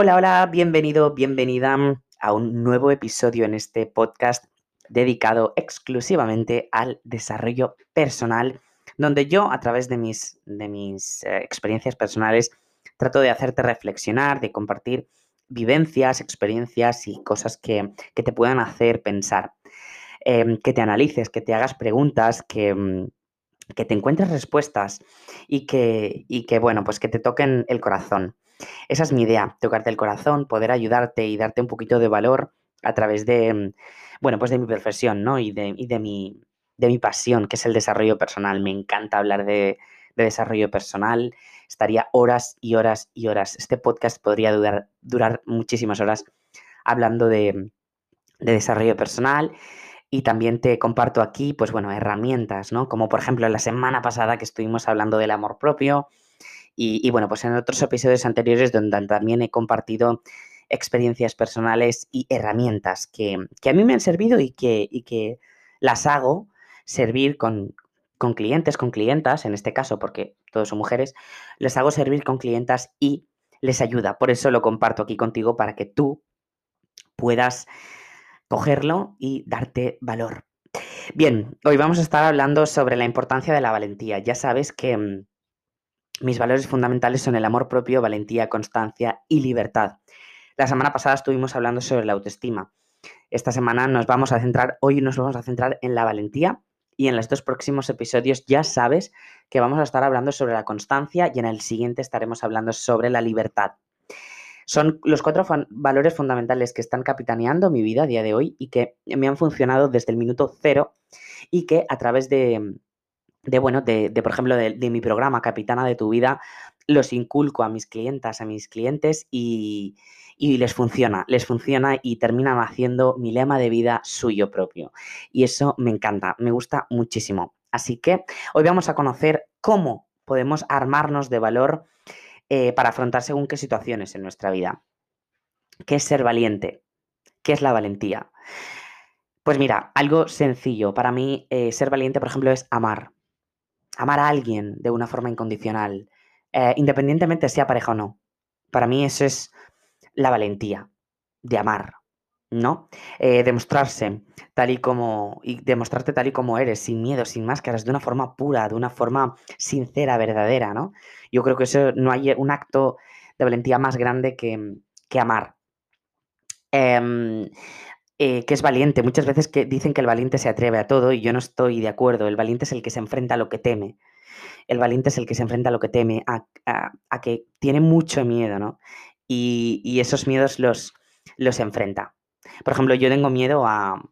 Hola, hola, bienvenido, bienvenida a un nuevo episodio en este podcast dedicado exclusivamente al desarrollo personal, donde yo a través de mis, de mis eh, experiencias personales trato de hacerte reflexionar, de compartir vivencias, experiencias y cosas que, te puedan hacer pensar, em, que te analices, que te hagas preguntas, que, que te encuentres respuestas y que, y que, bueno, pues que te toquen el corazón. Esa es mi idea, tocarte el corazón, poder ayudarte y darte un poquito de valor a través de, mm, bueno, pues de mi profesión, ¿no? Y de, de, mi, de mi pasión, que es el desarrollo personal. Me encanta hablar de, desarrollo personal. Estaría horas y horas y horas. Este podcast podría durar, durar muchísimas horas hablando de, de desarrollo personal y también te comparto aquí, pues bueno, herramientas, ¿no? Como por ejemplo la semana pasada que estuvimos hablando del amor propio, y, bueno, pues en otros episodios anteriores donde también he compartido experiencias personales y herramientas que, a mí me han servido y que, que las hago servir con, con clientes, con clientas, en este caso, porque todos son mujeres, les hago servir con clientas y les ayuda. Por eso lo comparto aquí contigo para que tú puedas cogerlo y darte valor. Bien, hoy vamos a estar hablando sobre la importancia de la valentía. Ya sabes que mm, mis valores fundamentales son el amor propio, valentía, constancia y libertad. La semana pasada estuvimos hablando sobre la autoestima. Esta semana nos vamos a centrar, hoy nos vamos a centrar en la valentía y en los dos próximos episodios ya sabes que vamos a estar hablando sobre la constancia y en el siguiente estaremos hablando sobre la libertad. Son los cuatro valores fundamentales que están capitaneando mi vida a día de hoy y que me han funcionado desde el minuto cero y que a través de, de bueno, de, por ejemplo, de, mi programa Capitana de tu vida, los inculco a mis clientas, a mis clientes y, les funciona, les funciona y terminan haciendo mi lema de vida suyo propio. Y eso me encanta, me gusta muchísimo. Así que hoy vamos a conocer cómo podemos armarnos de valor eh, para afrontar según qué situaciones en nuestra vida. ¿Qué es ser valiente? ¿Qué es la valentía? Pues mira, algo sencillo. Para mí, eh, ser valiente, por ejemplo, es amar amar a alguien de una forma incondicional, eh, independientemente sea pareja o no. Para mí eso es la valentía de amar, ¿no? Eh, demostrarse tal y como, y demostrarte tal y como eres, sin miedo, sin máscaras, de una forma pura, de una forma sincera, verdadera, ¿no? Yo creo que eso no hay un acto de valentía más grande que, que amar. Em, eh, que es valiente. Muchas veces que dicen que el valiente se atreve a todo y yo no estoy de acuerdo. El valiente es el que se enfrenta a lo que teme. El valiente es el que se enfrenta a lo que teme, a, que tiene mucho miedo, ¿no? Y, esos miedos los, los enfrenta. Por ejemplo, yo tengo miedo a.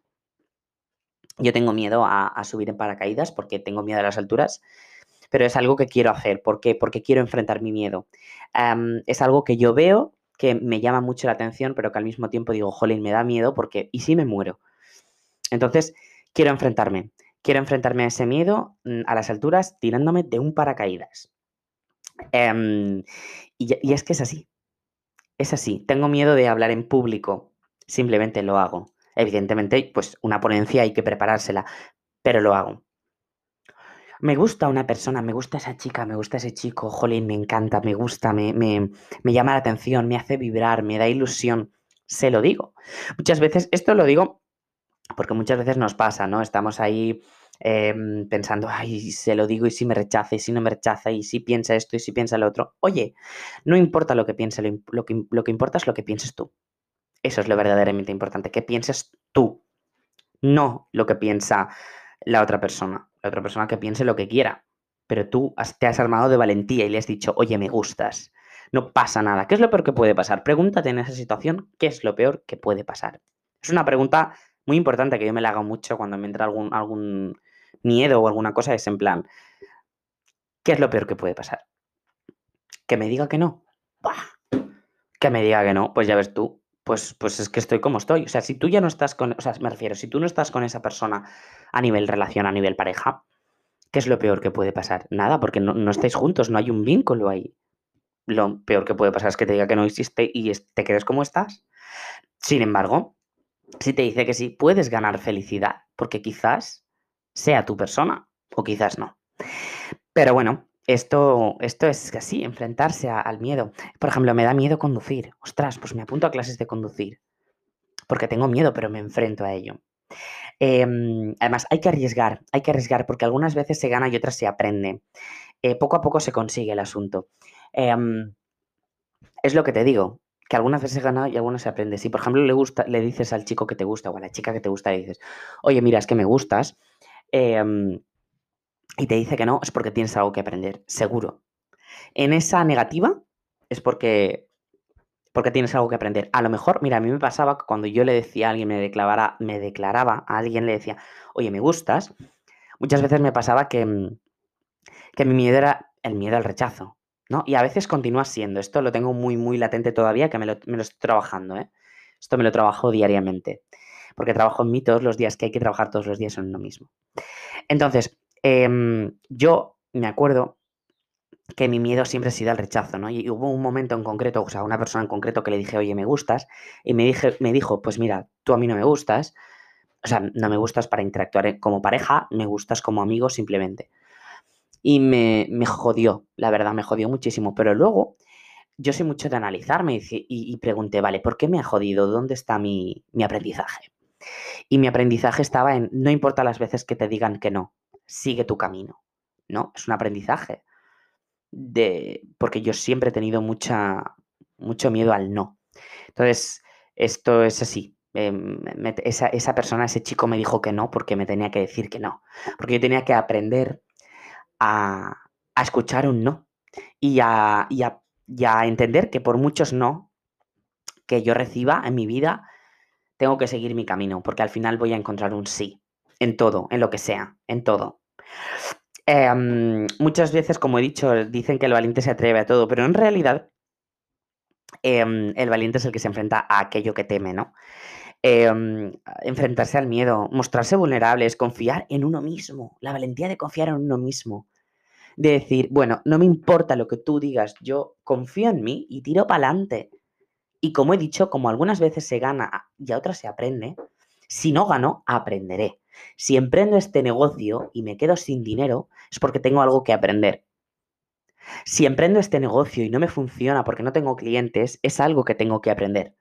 Yo tengo miedo a, subir en paracaídas porque tengo miedo a las alturas, pero es algo que quiero hacer. ¿Por qué? Porque quiero enfrentar mi miedo. es algo que yo veo que me llama mucho la atención, pero que al mismo tiempo digo, jolín, me da miedo porque, ¿y si me muero? Entonces, quiero enfrentarme. Quiero enfrentarme a ese miedo mm, a las alturas tirándome de un paracaídas. Em, y, es que es así. Es así. Tengo miedo de hablar en público. Simplemente lo hago. Evidentemente, pues una ponencia hay que preparársela, pero lo hago me gusta una persona, me gusta esa chica, me gusta ese chico, jolín, me encanta, me gusta, me, me, llama la atención, me hace vibrar, me da ilusión, se lo digo. Muchas veces, esto lo digo porque muchas veces nos pasa, ¿no? Estamos ahí em, pensando, ay, se lo digo y si me rechaza y si no me rechaza y si piensa esto y si piensa lo otro. Oye, no importa lo que piense, lo, que, lo que importa es lo que pienses tú. Eso es lo verdaderamente importante, que pienses tú, no lo que piensa la otra persona otra persona que piense lo que quiera, pero tú te has armado de valentía y le has dicho, oye, me gustas. No pasa nada. ¿Qué es lo peor que puede pasar? Pregúntate en esa situación, ¿qué es lo peor que puede pasar? Es una pregunta muy importante que yo me la hago mucho cuando me entra algún, algún miedo o alguna cosa, es en plan, ¿qué es lo peor que puede pasar? Que me diga que no. Que me diga que no, pues ya ves tú, pues, pues es que estoy como estoy. O sea, si tú ya no estás con, o sea, me refiero, si tú no estás con esa persona a nivel relación, a nivel pareja, ¿qué es lo peor que puede pasar? Nada, porque no, estáis juntos, no hay un vínculo ahí. Lo peor que puede pasar es que te diga que no existe y te quedes como estás. Sin embargo, si te dice que sí, puedes ganar felicidad, porque quizás sea tu persona o quizás no. Pero bueno, esto, esto es así, enfrentarse al miedo. Por ejemplo, me da miedo conducir. Ostras, pues me apunto a clases de conducir. Porque tengo miedo, pero me enfrento a ello. Em, además, hay que arriesgar, hay que arriesgar, porque algunas veces se gana y otras se aprende. Eh, poco a poco se consigue el asunto. Em, es lo que te digo, que algunas veces se gana y algunas se aprende. Si, por ejemplo, le, gusta, le dices al chico que te gusta o a la chica que te gusta, le dices, oye, mira, es que me gustas, em, y te dice que no, es porque tienes algo que aprender, seguro. En esa negativa es porque, porque tienes algo que aprender. A lo mejor, mira, a mí me pasaba que cuando yo le decía a alguien, me, declarara, me declaraba a alguien, le decía, oye, me gustas, muchas veces me pasaba que, que mi miedo era el miedo al rechazo. ¿no? Y a veces continúa siendo. Esto lo tengo muy, muy latente todavía, que me lo, estoy trabajando, ¿eh? Esto me lo trabajo diariamente. Porque trabajo en mí todos los días, que hay que trabajar todos los días en uno mismo. Entonces, em, yo me acuerdo que mi miedo siempre ha sido el rechazo, ¿no? Y hubo un momento en concreto, o sea, una persona en concreto que le dije, oye, me gustas, y me, dije, me dijo, pues mira, tú a mí no me gustas, o sea, no me gustas para interactuar como pareja, me gustas como amigo simplemente y me, jodió, la verdad, me jodió muchísimo. Pero luego yo soy mucho de analizarme y, y, pregunté, vale, ¿por qué me ha jodido? ¿Dónde está mi, aprendizaje? Y mi aprendizaje estaba en, no importa las veces que te digan que no, sigue tu camino. ¿No? Es un aprendizaje. De, porque yo siempre he tenido mucha, mucho miedo al no. Entonces, esto es así. Em, esa, esa persona, ese chico me dijo que no porque me tenía que decir que no. Porque yo tenía que aprender a, escuchar un no y a, entender que por muchos no que yo reciba en mi vida, tengo que seguir mi camino, porque al final voy a encontrar un sí, en todo, en lo que sea, en todo. Em, muchas veces, como he dicho, dicen que el valiente se atreve a todo, pero en realidad em, el valiente es el que se enfrenta a aquello que teme, ¿no? Em, enfrentarse al miedo, mostrarse vulnerables, confiar en uno mismo, la valentía de confiar en uno mismo. De decir, bueno, no me importa lo que tú digas, yo confío en mí y tiro para adelante. Y como he dicho, como algunas veces se gana y a otras se aprende, si no gano, aprenderé. Si emprendo este negocio y me quedo sin dinero, es porque tengo algo que aprender. Si emprendo este negocio y no me funciona porque no tengo clientes, es algo que tengo que aprender.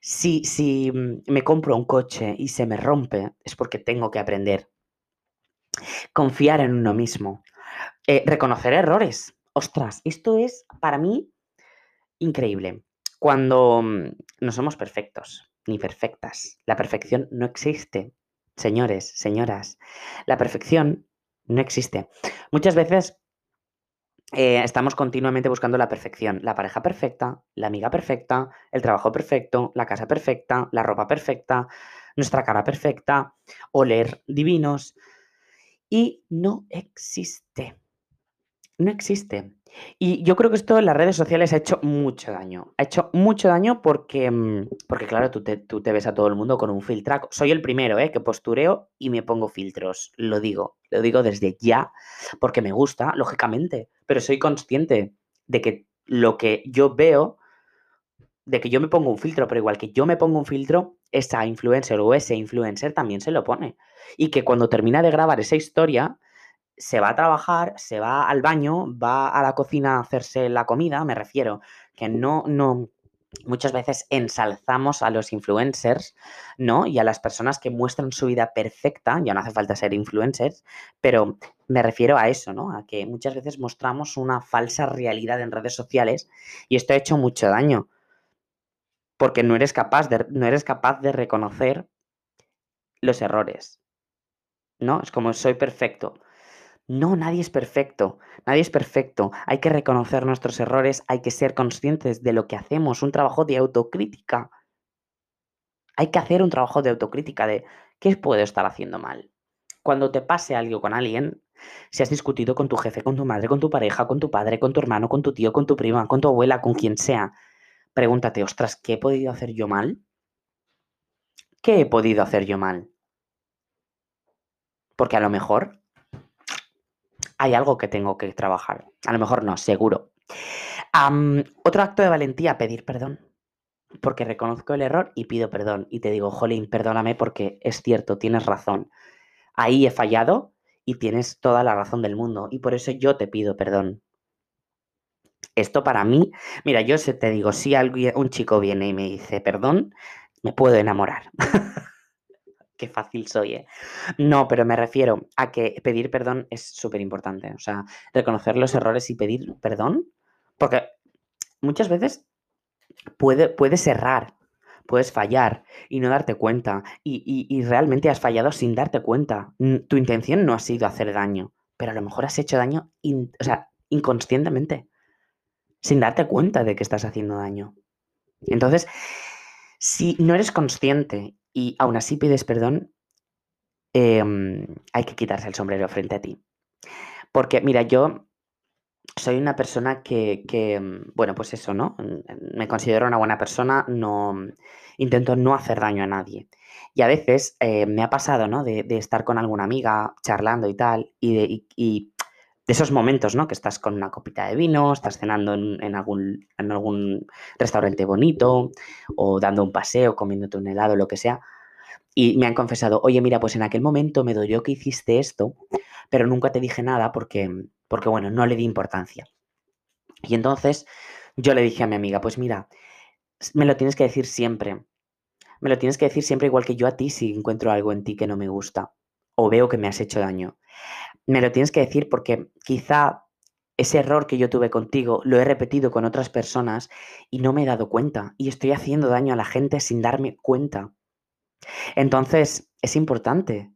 Si, si mm, me compro un coche y se me rompe, es porque tengo que aprender. Confiar en uno mismo. Eh, reconocer errores. Ostras, esto es para mí increíble. Cuando mm, no somos perfectos, ni perfectas. La perfección no existe. Señores, señoras, la perfección no existe. Muchas veces eh, estamos continuamente buscando la perfección, la pareja perfecta, la amiga perfecta, el trabajo perfecto, la casa perfecta, la ropa perfecta, nuestra cara perfecta, oler divinos. Y no existe. No existe. Y yo creo que esto en las redes sociales ha hecho mucho daño. Ha hecho mucho daño porque, mm, porque claro, tú te, ves a todo el mundo con un filtraco. Soy el primero, ¿eh? Que postureo y me pongo filtros. Lo digo, lo digo desde ya, porque me gusta, lógicamente. Pero soy consciente de que lo que yo veo, de que yo me pongo un filtro, pero igual que yo me pongo un filtro, esa influencer o ese influencer también se lo pone. Y que cuando termina de grabar esa historia, se va a trabajar, se va al baño, va a la cocina a hacerse la comida, me refiero, que no, no, muchas veces ensalzamos a los influencers, ¿no? Y a las personas que muestran su vida perfecta, ya no hace falta ser influencers, pero me refiero a eso, ¿no? A que muchas veces mostramos una falsa realidad en redes sociales y esto ha hecho mucho daño. Porque no eres capaz de, no eres capaz de reconocer los errores. ¿No? Es como soy perfecto. No, nadie es perfecto, nadie es perfecto. Hay que reconocer nuestros errores, hay que ser conscientes de lo que hacemos, un trabajo de autocrítica. Hay que hacer un trabajo de autocrítica de qué puedo estar haciendo mal. Cuando te pase algo con alguien, si has discutido con tu jefe, con tu madre, con tu pareja, con tu padre, con tu hermano, con tu tío, con tu prima, con tu abuela, con quien sea, pregúntate, ostras, ¿qué he podido hacer yo mal? ¿Qué he podido hacer yo mal? Porque a lo mejor hay algo que tengo que trabajar. A lo mejor no, seguro. otro acto de valentía, pedir perdón. Porque reconozco el error y pido perdón. Y te digo, Jolín, perdóname porque es cierto, tienes razón. Ahí he fallado y tienes toda la razón del mundo y por eso yo te pido perdón. Esto para mí, mira, yo te digo, si alguien, un chico viene y me dice perdón, me puedo enamorar. Qué fácil soy, ¿eh? No, pero me refiero a que pedir perdón es súper importante. O sea, reconocer los errores y pedir perdón. Porque muchas veces puede, puedes errar, puedes fallar y no darte cuenta. Y, y, realmente has fallado sin darte cuenta. Tu intención no ha sido hacer daño, pero a lo mejor has hecho daño o sea, inconscientemente, sin darte cuenta de que estás haciendo daño. Entonces, si no eres consciente y aún así pides perdón, em, hay que quitarse el sombrero frente a ti. Porque, mira, yo soy una persona que, mm, bueno, pues eso, ¿no? Me considero una buena persona, no intento no hacer daño a nadie. Y a veces eh, me ha pasado, ¿no? De, estar con alguna amiga charlando y tal, y de, y, de, esos momentos, ¿no? Que estás con una copita de vino, estás cenando en, algún, en algún restaurante bonito, o dando un paseo, comiéndote un helado, lo que sea. Y me han confesado, oye, mira, pues en aquel momento me dolió que hiciste esto, pero nunca te dije nada porque porque bueno, no le di importancia. Y entonces yo le dije a mi amiga, pues mira, me lo tienes que decir siempre. Me lo tienes que decir siempre igual que yo a ti si encuentro algo en ti que no me gusta o veo que me has hecho daño. Me lo tienes que decir porque quizá ese error que yo tuve contigo lo he repetido con otras personas y no me he dado cuenta y estoy haciendo daño a la gente sin darme cuenta. Entonces, es importante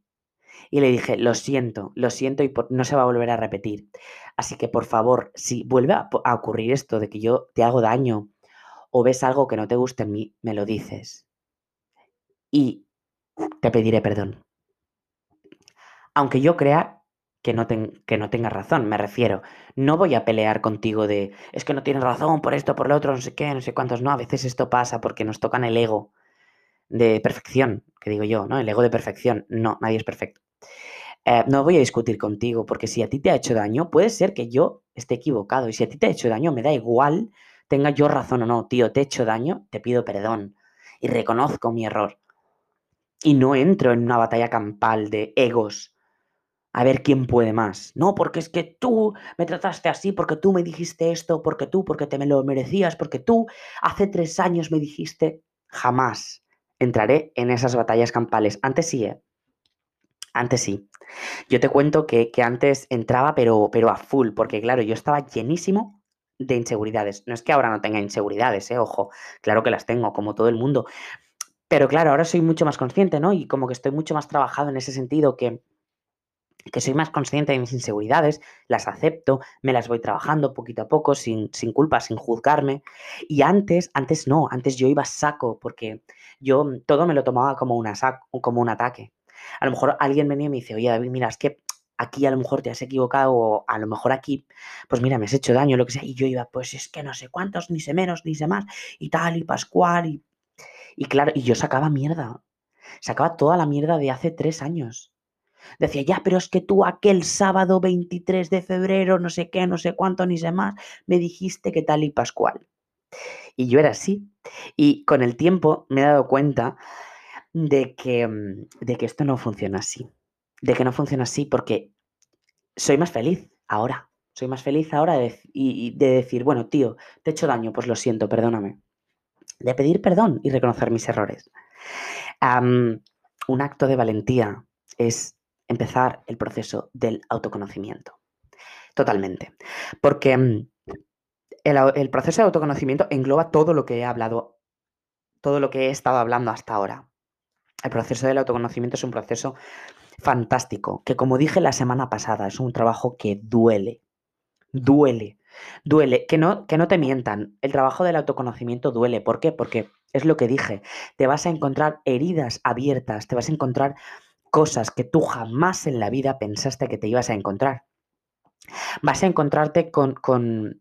y le dije, lo siento, lo siento y no se va a volver a repetir. Así que por favor, si vuelve a, ocurrir esto de que yo te hago daño o ves algo que no te gusta en mí, me lo dices. Y te pediré perdón. Aunque yo crea que no, tengas razón, me refiero. No voy a pelear contigo de, es que no tienes razón por esto, por lo otro, no sé qué, no sé cuántos. No, a veces esto pasa porque nos tocan el ego de perfección, que digo yo, ¿no? El ego de perfección. No, nadie es perfecto. Eh, no voy a discutir contigo, porque si a ti te ha hecho daño, puede ser que yo esté equivocado. Y si a ti te ha hecho daño, me da igual, tenga yo razón o no, tío, te he hecho daño, te pido perdón. Y reconozco mi error. Y no entro en una batalla campal de egos. A ver quién puede más. No, porque es que tú me trataste así, porque tú me dijiste esto, porque tú, porque te me lo merecías, porque tú hace tres años me dijiste. Jamás entraré en esas batallas campales. Antes sí, ¿eh? Antes sí. Yo te cuento que, antes entraba, pero, pero a full, porque claro, yo estaba llenísimo de inseguridades. No es que ahora no tenga inseguridades, eh, ojo, claro que las tengo, como todo el mundo. Pero claro, ahora soy mucho más consciente, ¿no? Y como que estoy mucho más trabajado en ese sentido, que, que soy más consciente de mis inseguridades, las acepto, me las voy trabajando poquito a poco, sin, sin culpa, sin juzgarme. Y antes, antes no, antes yo iba saco, porque yo todo me lo tomaba como, una como un ataque. A lo mejor alguien venía y me dice, oye David, mira, es que aquí a lo mejor te has equivocado o a lo mejor aquí, pues mira, me has hecho daño, lo que sea. Y yo iba, pues es que no sé cuántos, ni sé menos, ni sé más, y tal, y Pascual, y, y claro, y yo sacaba mierda. Sacaba toda la mierda de hace tres años. Decía, ya, pero es que tú aquel sábado 23 de febrero, no sé qué, no sé cuánto, ni sé más, me dijiste que tal y Pascual. Y yo era así. Y con el tiempo me he dado cuenta de que, mm, de que esto no funciona así. De que no funciona así porque soy más feliz ahora. Soy más feliz ahora de, y, de decir, bueno, tío, te he hecho daño, pues lo siento, perdóname. De pedir perdón y reconocer mis errores. un acto de valentía es empezar el proceso del autoconocimiento. Totalmente. Porque mm, el, proceso de autoconocimiento engloba todo lo que he hablado, todo lo que he estado hablando hasta ahora. El proceso del autoconocimiento es un proceso fantástico, que como dije la semana pasada, es un trabajo que duele, duele, duele, que no, que no te mientan, el trabajo del autoconocimiento duele, ¿por qué? Porque es lo que dije, te vas a encontrar heridas abiertas, te vas a encontrar cosas que tú jamás en la vida pensaste que te ibas a encontrar. Vas a encontrarte con, con,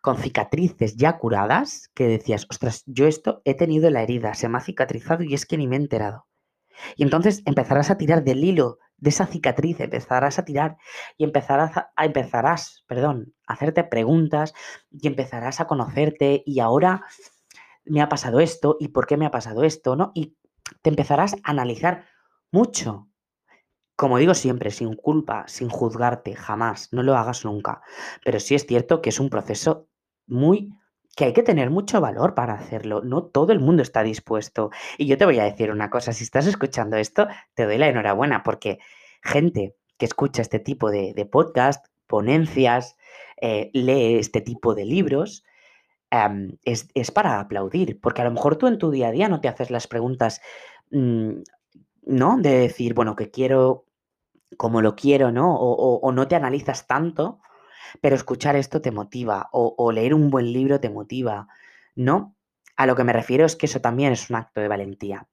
con cicatrices ya curadas que decías, ostras, yo esto he tenido la herida, se me ha cicatrizado y es que ni me he enterado. Y entonces empezarás a tirar del hilo de esa cicatriz, empezarás a tirar y empezarás a, empezarás, perdón, a hacerte preguntas y empezarás a conocerte y ahora me ha pasado esto y por qué me ha pasado esto, ¿no? Y te empezarás a analizar mucho como digo siempre, sin culpa, sin juzgarte, jamás, no lo hagas nunca. Pero sí es cierto que es un proceso muy que hay que tener mucho valor para hacerlo. No todo el mundo está dispuesto. Y yo te voy a decir una cosa, si estás escuchando esto, te doy la enhorabuena porque gente que escucha este tipo de, podcast, ponencias, eh, lee este tipo de libros, em, es, para aplaudir, porque a lo mejor tú en tu día a día no te haces las preguntas, mm, ¿no? De decir, bueno, que quiero como lo quiero, ¿no? O, no te analizas tanto, pero escuchar esto te motiva, o, leer un buen libro te motiva, ¿no? A lo que me refiero es que eso también es un acto de valentía,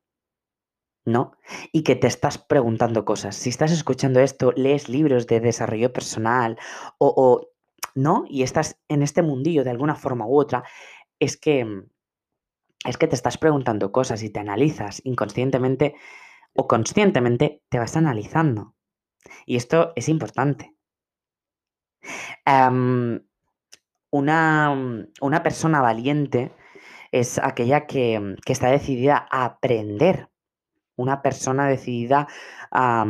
¿no? Y que te estás preguntando cosas. Si estás escuchando esto, lees libros de desarrollo personal o, o ¿no? Y estás en este mundillo de alguna forma u otra, es que es que te estás preguntando cosas y te analizas inconscientemente o conscientemente te vas analizando. Y esto es importante. una, una, persona valiente es aquella que, está decidida a aprender. Una persona decidida a,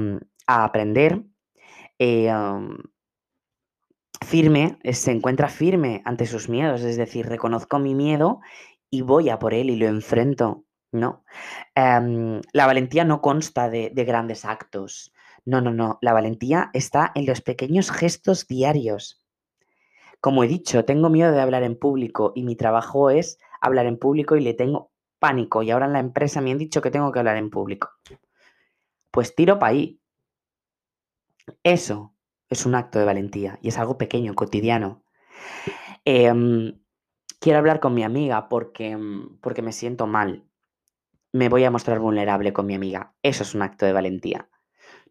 aprender, eh, firme, se encuentra firme ante sus miedos, es decir, reconozco mi miedo y voy a por él y lo enfrento. No. la valentía no consta de grandes actos. No, no, no. La valentía está en los pequeños gestos diarios. Como he dicho, tengo miedo de hablar en público y mi trabajo es hablar en público y le tengo pánico. Y ahora en la empresa me han dicho que tengo que hablar en público. Pues tiro para ahí. Eso es un acto de valentía y es algo pequeño, cotidiano. Em, quiero hablar con mi amiga porque, porque me siento mal. Me voy a mostrar vulnerable con mi amiga. Eso es un acto de valentía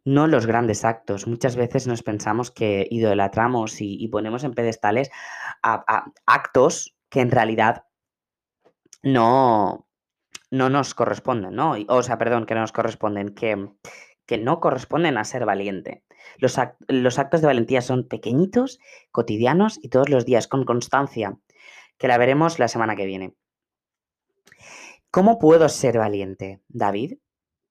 no los grandes actos. Muchas veces nos pensamos que idolatramos y, y ponemos en pedestales actos que en realidad no, no nos corresponden, ¿no? O sea, perdón, que no nos corresponden, que, que no corresponden a ser valiente. Los, los, actos de valentía son pequeñitos, cotidianos y todos los días, con constancia, que la veremos la semana que viene. ¿Cómo puedo ser valiente, David?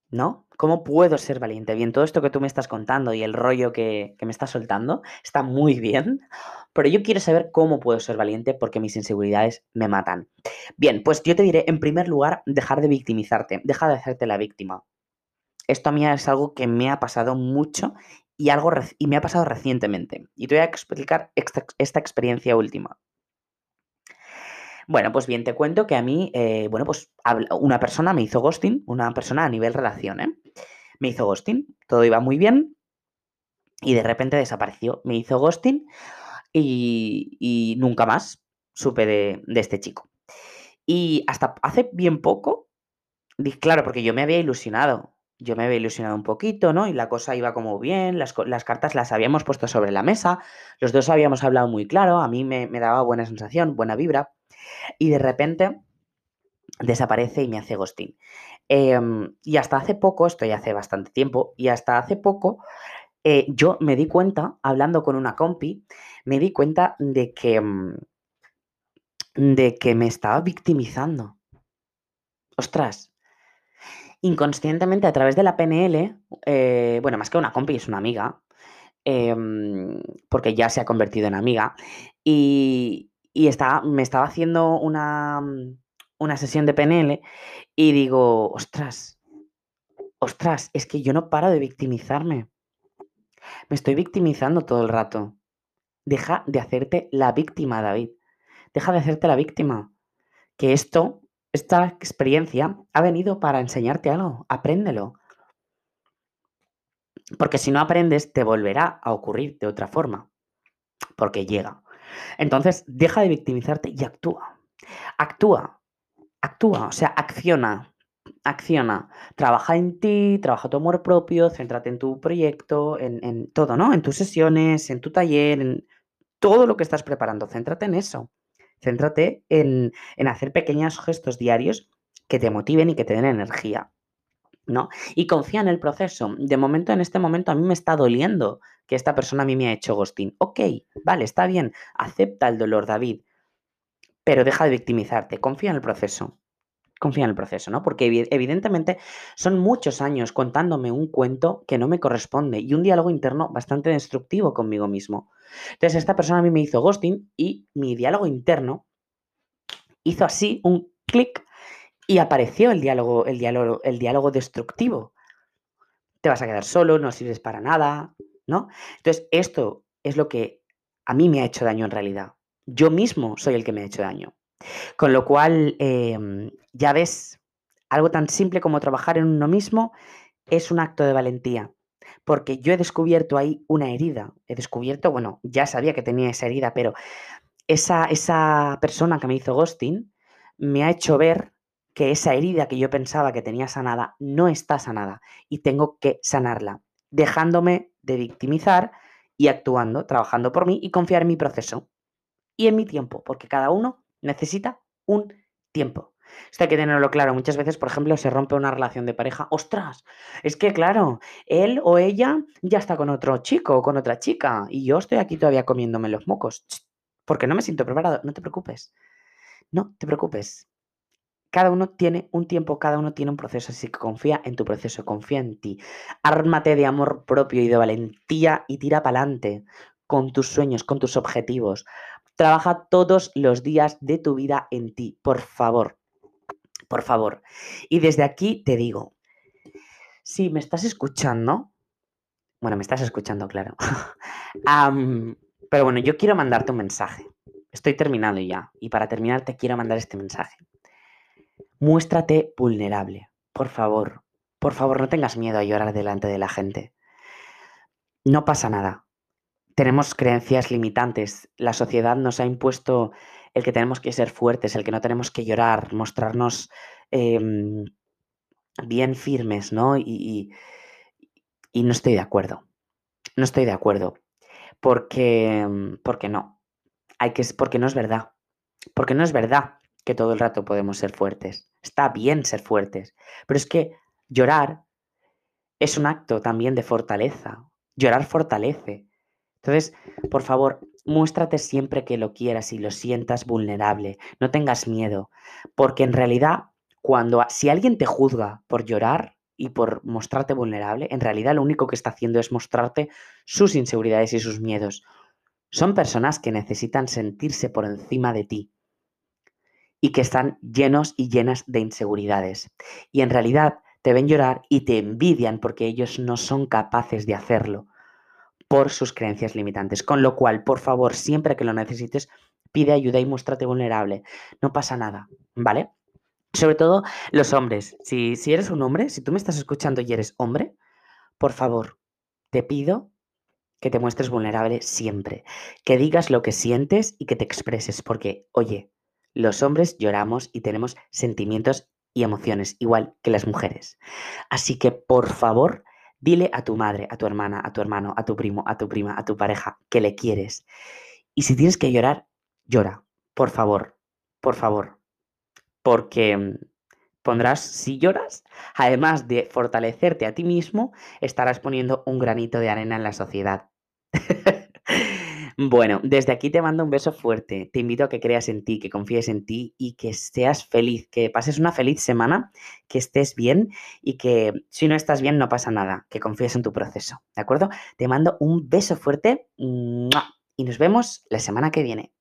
¿no? ¿Cómo puedo ser valiente? Bien, todo esto que tú me estás contando y el rollo que, me estás soltando está muy bien, pero yo quiero saber cómo puedo ser valiente porque mis inseguridades me matan. Bien, pues yo te diré, en primer lugar, dejar de victimizarte, deja de hacerte la víctima. Esto a mí es algo que me ha pasado mucho y, algo y me ha pasado recientemente. Y te voy a explicar esta experiencia última. Bueno, pues bien, te cuento que a mí, eh, bueno, pues una persona me hizo ghosting, una persona a nivel relación, ¿eh? Me hizo ghosting, todo iba muy bien y de repente desapareció. Me hizo ghosting y, nunca más supe de, este chico. Y hasta hace bien poco, claro, porque yo me había ilusionado, yo me había ilusionado un poquito, ¿no? Y la cosa iba como bien, las, cartas las habíamos puesto sobre la mesa, los dos habíamos hablado muy claro, a mí me, me daba buena sensación, buena vibra. Y de repente desaparece y me hace ghosting. Em, y hasta hace poco, esto ya hace bastante tiempo, y hasta hace poco eh, yo me di cuenta, hablando con una compi, me di cuenta de que, mm, de que me estaba victimizando. Ostras. Inconscientemente a través de la PNL, eh, bueno, más que una compi, es una amiga, em, porque ya se ha convertido en amiga, y, y me estaba haciendo una, mm, una sesión de PNL y digo, ostras, ostras, es que yo no paro de victimizarme. Me estoy victimizando todo el rato. Deja de hacerte la víctima, David. Deja de hacerte la víctima. Que esto, esta experiencia ha venido para enseñarte algo. Apréndelo. Porque si no aprendes, te volverá a ocurrir de otra forma. Porque llega. Entonces, deja de victimizarte y actúa. Actúa. Actúa, o sea, acciona. Acciona. Trabaja en ti, trabaja tu amor propio, céntrate en tu proyecto, en, todo, ¿no? En tus sesiones, en tu taller, en todo lo que estás preparando. Céntrate en eso. Céntrate en, en hacer pequeños gestos diarios que te motiven y que te den energía. ¿no? Y confía en el proceso. De momento, en este momento, a mí me está doliendo que esta persona a mí me ha hecho ghosting. Ok, vale, está bien, acepta el dolor, David, pero deja de victimizarte, confía en el proceso. confía en el proceso, ¿no? Porque evidentemente son muchos años contándome un cuento que no me corresponde y un diálogo interno bastante destructivo conmigo mismo. Entonces, esta persona a mí me hizo ghosting y mi diálogo interno hizo así un clic y apareció el diálogo, el diálogo, el diálogo destructivo. Te vas a quedar solo, no sirves para nada, ¿no? Entonces, esto es lo que a mí me ha hecho daño en realidad. Yo mismo soy el que me ha hecho daño. Con lo cual, em, ya ves, algo tan simple como trabajar en uno mismo es un acto de valentía. Porque yo he descubierto ahí una herida. He descubierto, bueno, ya sabía que tenía esa herida, pero esa, esa persona que me hizo ghosting me ha hecho ver que esa herida que yo pensaba que tenía sanada no está sanada y tengo que sanarla, dejándome de victimizar y actuando, trabajando por mí y confiar en mi proceso y en mi tiempo, porque cada uno necesita un tiempo. Esto hay que tenerlo claro. Muchas veces, por ejemplo, se rompe una relación de pareja. ¡Ostras! Es que, claro, él o ella ya está con otro chico o con otra chica y yo estoy aquí todavía comiéndome los mocos. Porque no me siento preparado. No te preocupes. No te preocupes. Cada uno tiene un tiempo, cada uno tiene un proceso, así que confía en tu proceso, confía en ti. Ármate de amor propio y de valentía y tira para adelante con tus sueños, con tus objetivos. Trabaja todos los días de tu vida en ti, por favor. Por favor. Y desde aquí te digo, si me estás escuchando, bueno, me estás escuchando, claro. pero bueno, yo quiero mandarte un mensaje. Estoy terminando ya. Y para terminar te quiero mandar este mensaje. Muéstrate vulnerable. Por favor. Por favor, no tengas miedo a llorar delante de la gente. No pasa nada tenemos creencias limitantes. La sociedad nos ha impuesto el que tenemos que ser fuertes, el que no tenemos que llorar, mostrarnos em, bien firmes, ¿no? Y, y, no estoy de acuerdo. No estoy de acuerdo. Porque, porque no. Hay que, porque no es verdad. Porque no es verdad que todo el rato podemos ser fuertes. Está bien ser fuertes. Pero es que llorar es un acto también de fortaleza. Llorar fortalece. Entonces, por favor, muéstrate siempre que lo quieras y lo sientas vulnerable. No tengas miedo, porque en realidad, cuando si alguien te juzga por llorar y por mostrarte vulnerable, en realidad lo único que está haciendo es mostrarte sus inseguridades y sus miedos. Son personas que necesitan sentirse por encima de ti y que están llenos y llenas de inseguridades. Y en realidad te ven llorar y te envidian porque ellos no son capaces de hacerlo por sus creencias limitantes. Con lo cual, por favor, siempre que lo necesites, pide ayuda y muéstrate vulnerable. No pasa nada, ¿vale? Sobre todo los hombres. Si, si eres un hombre, si tú me estás escuchando y eres hombre, por favor, te pido que te muestres vulnerable siempre, que digas lo que sientes y que te expreses, porque, oye, los hombres lloramos y tenemos sentimientos y emociones, igual que las mujeres. Así que, por favor, Dile a tu madre, a tu hermana, a tu hermano, a tu primo, a tu prima, a tu pareja que le quieres. Y si tienes que llorar, llora. Por favor, por favor. Porque mm, pondrás, si lloras, además de fortalecerte a ti mismo, estarás poniendo un granito de arena en la sociedad. Bueno, desde aquí te mando un beso fuerte. Te invito a que creas en ti, que confíes en ti y que seas feliz, que pases una feliz semana, que estés bien y que si no estás bien no pasa nada, que confíes en tu proceso. ¿De acuerdo? Te mando un beso fuerte y nos vemos la semana que viene.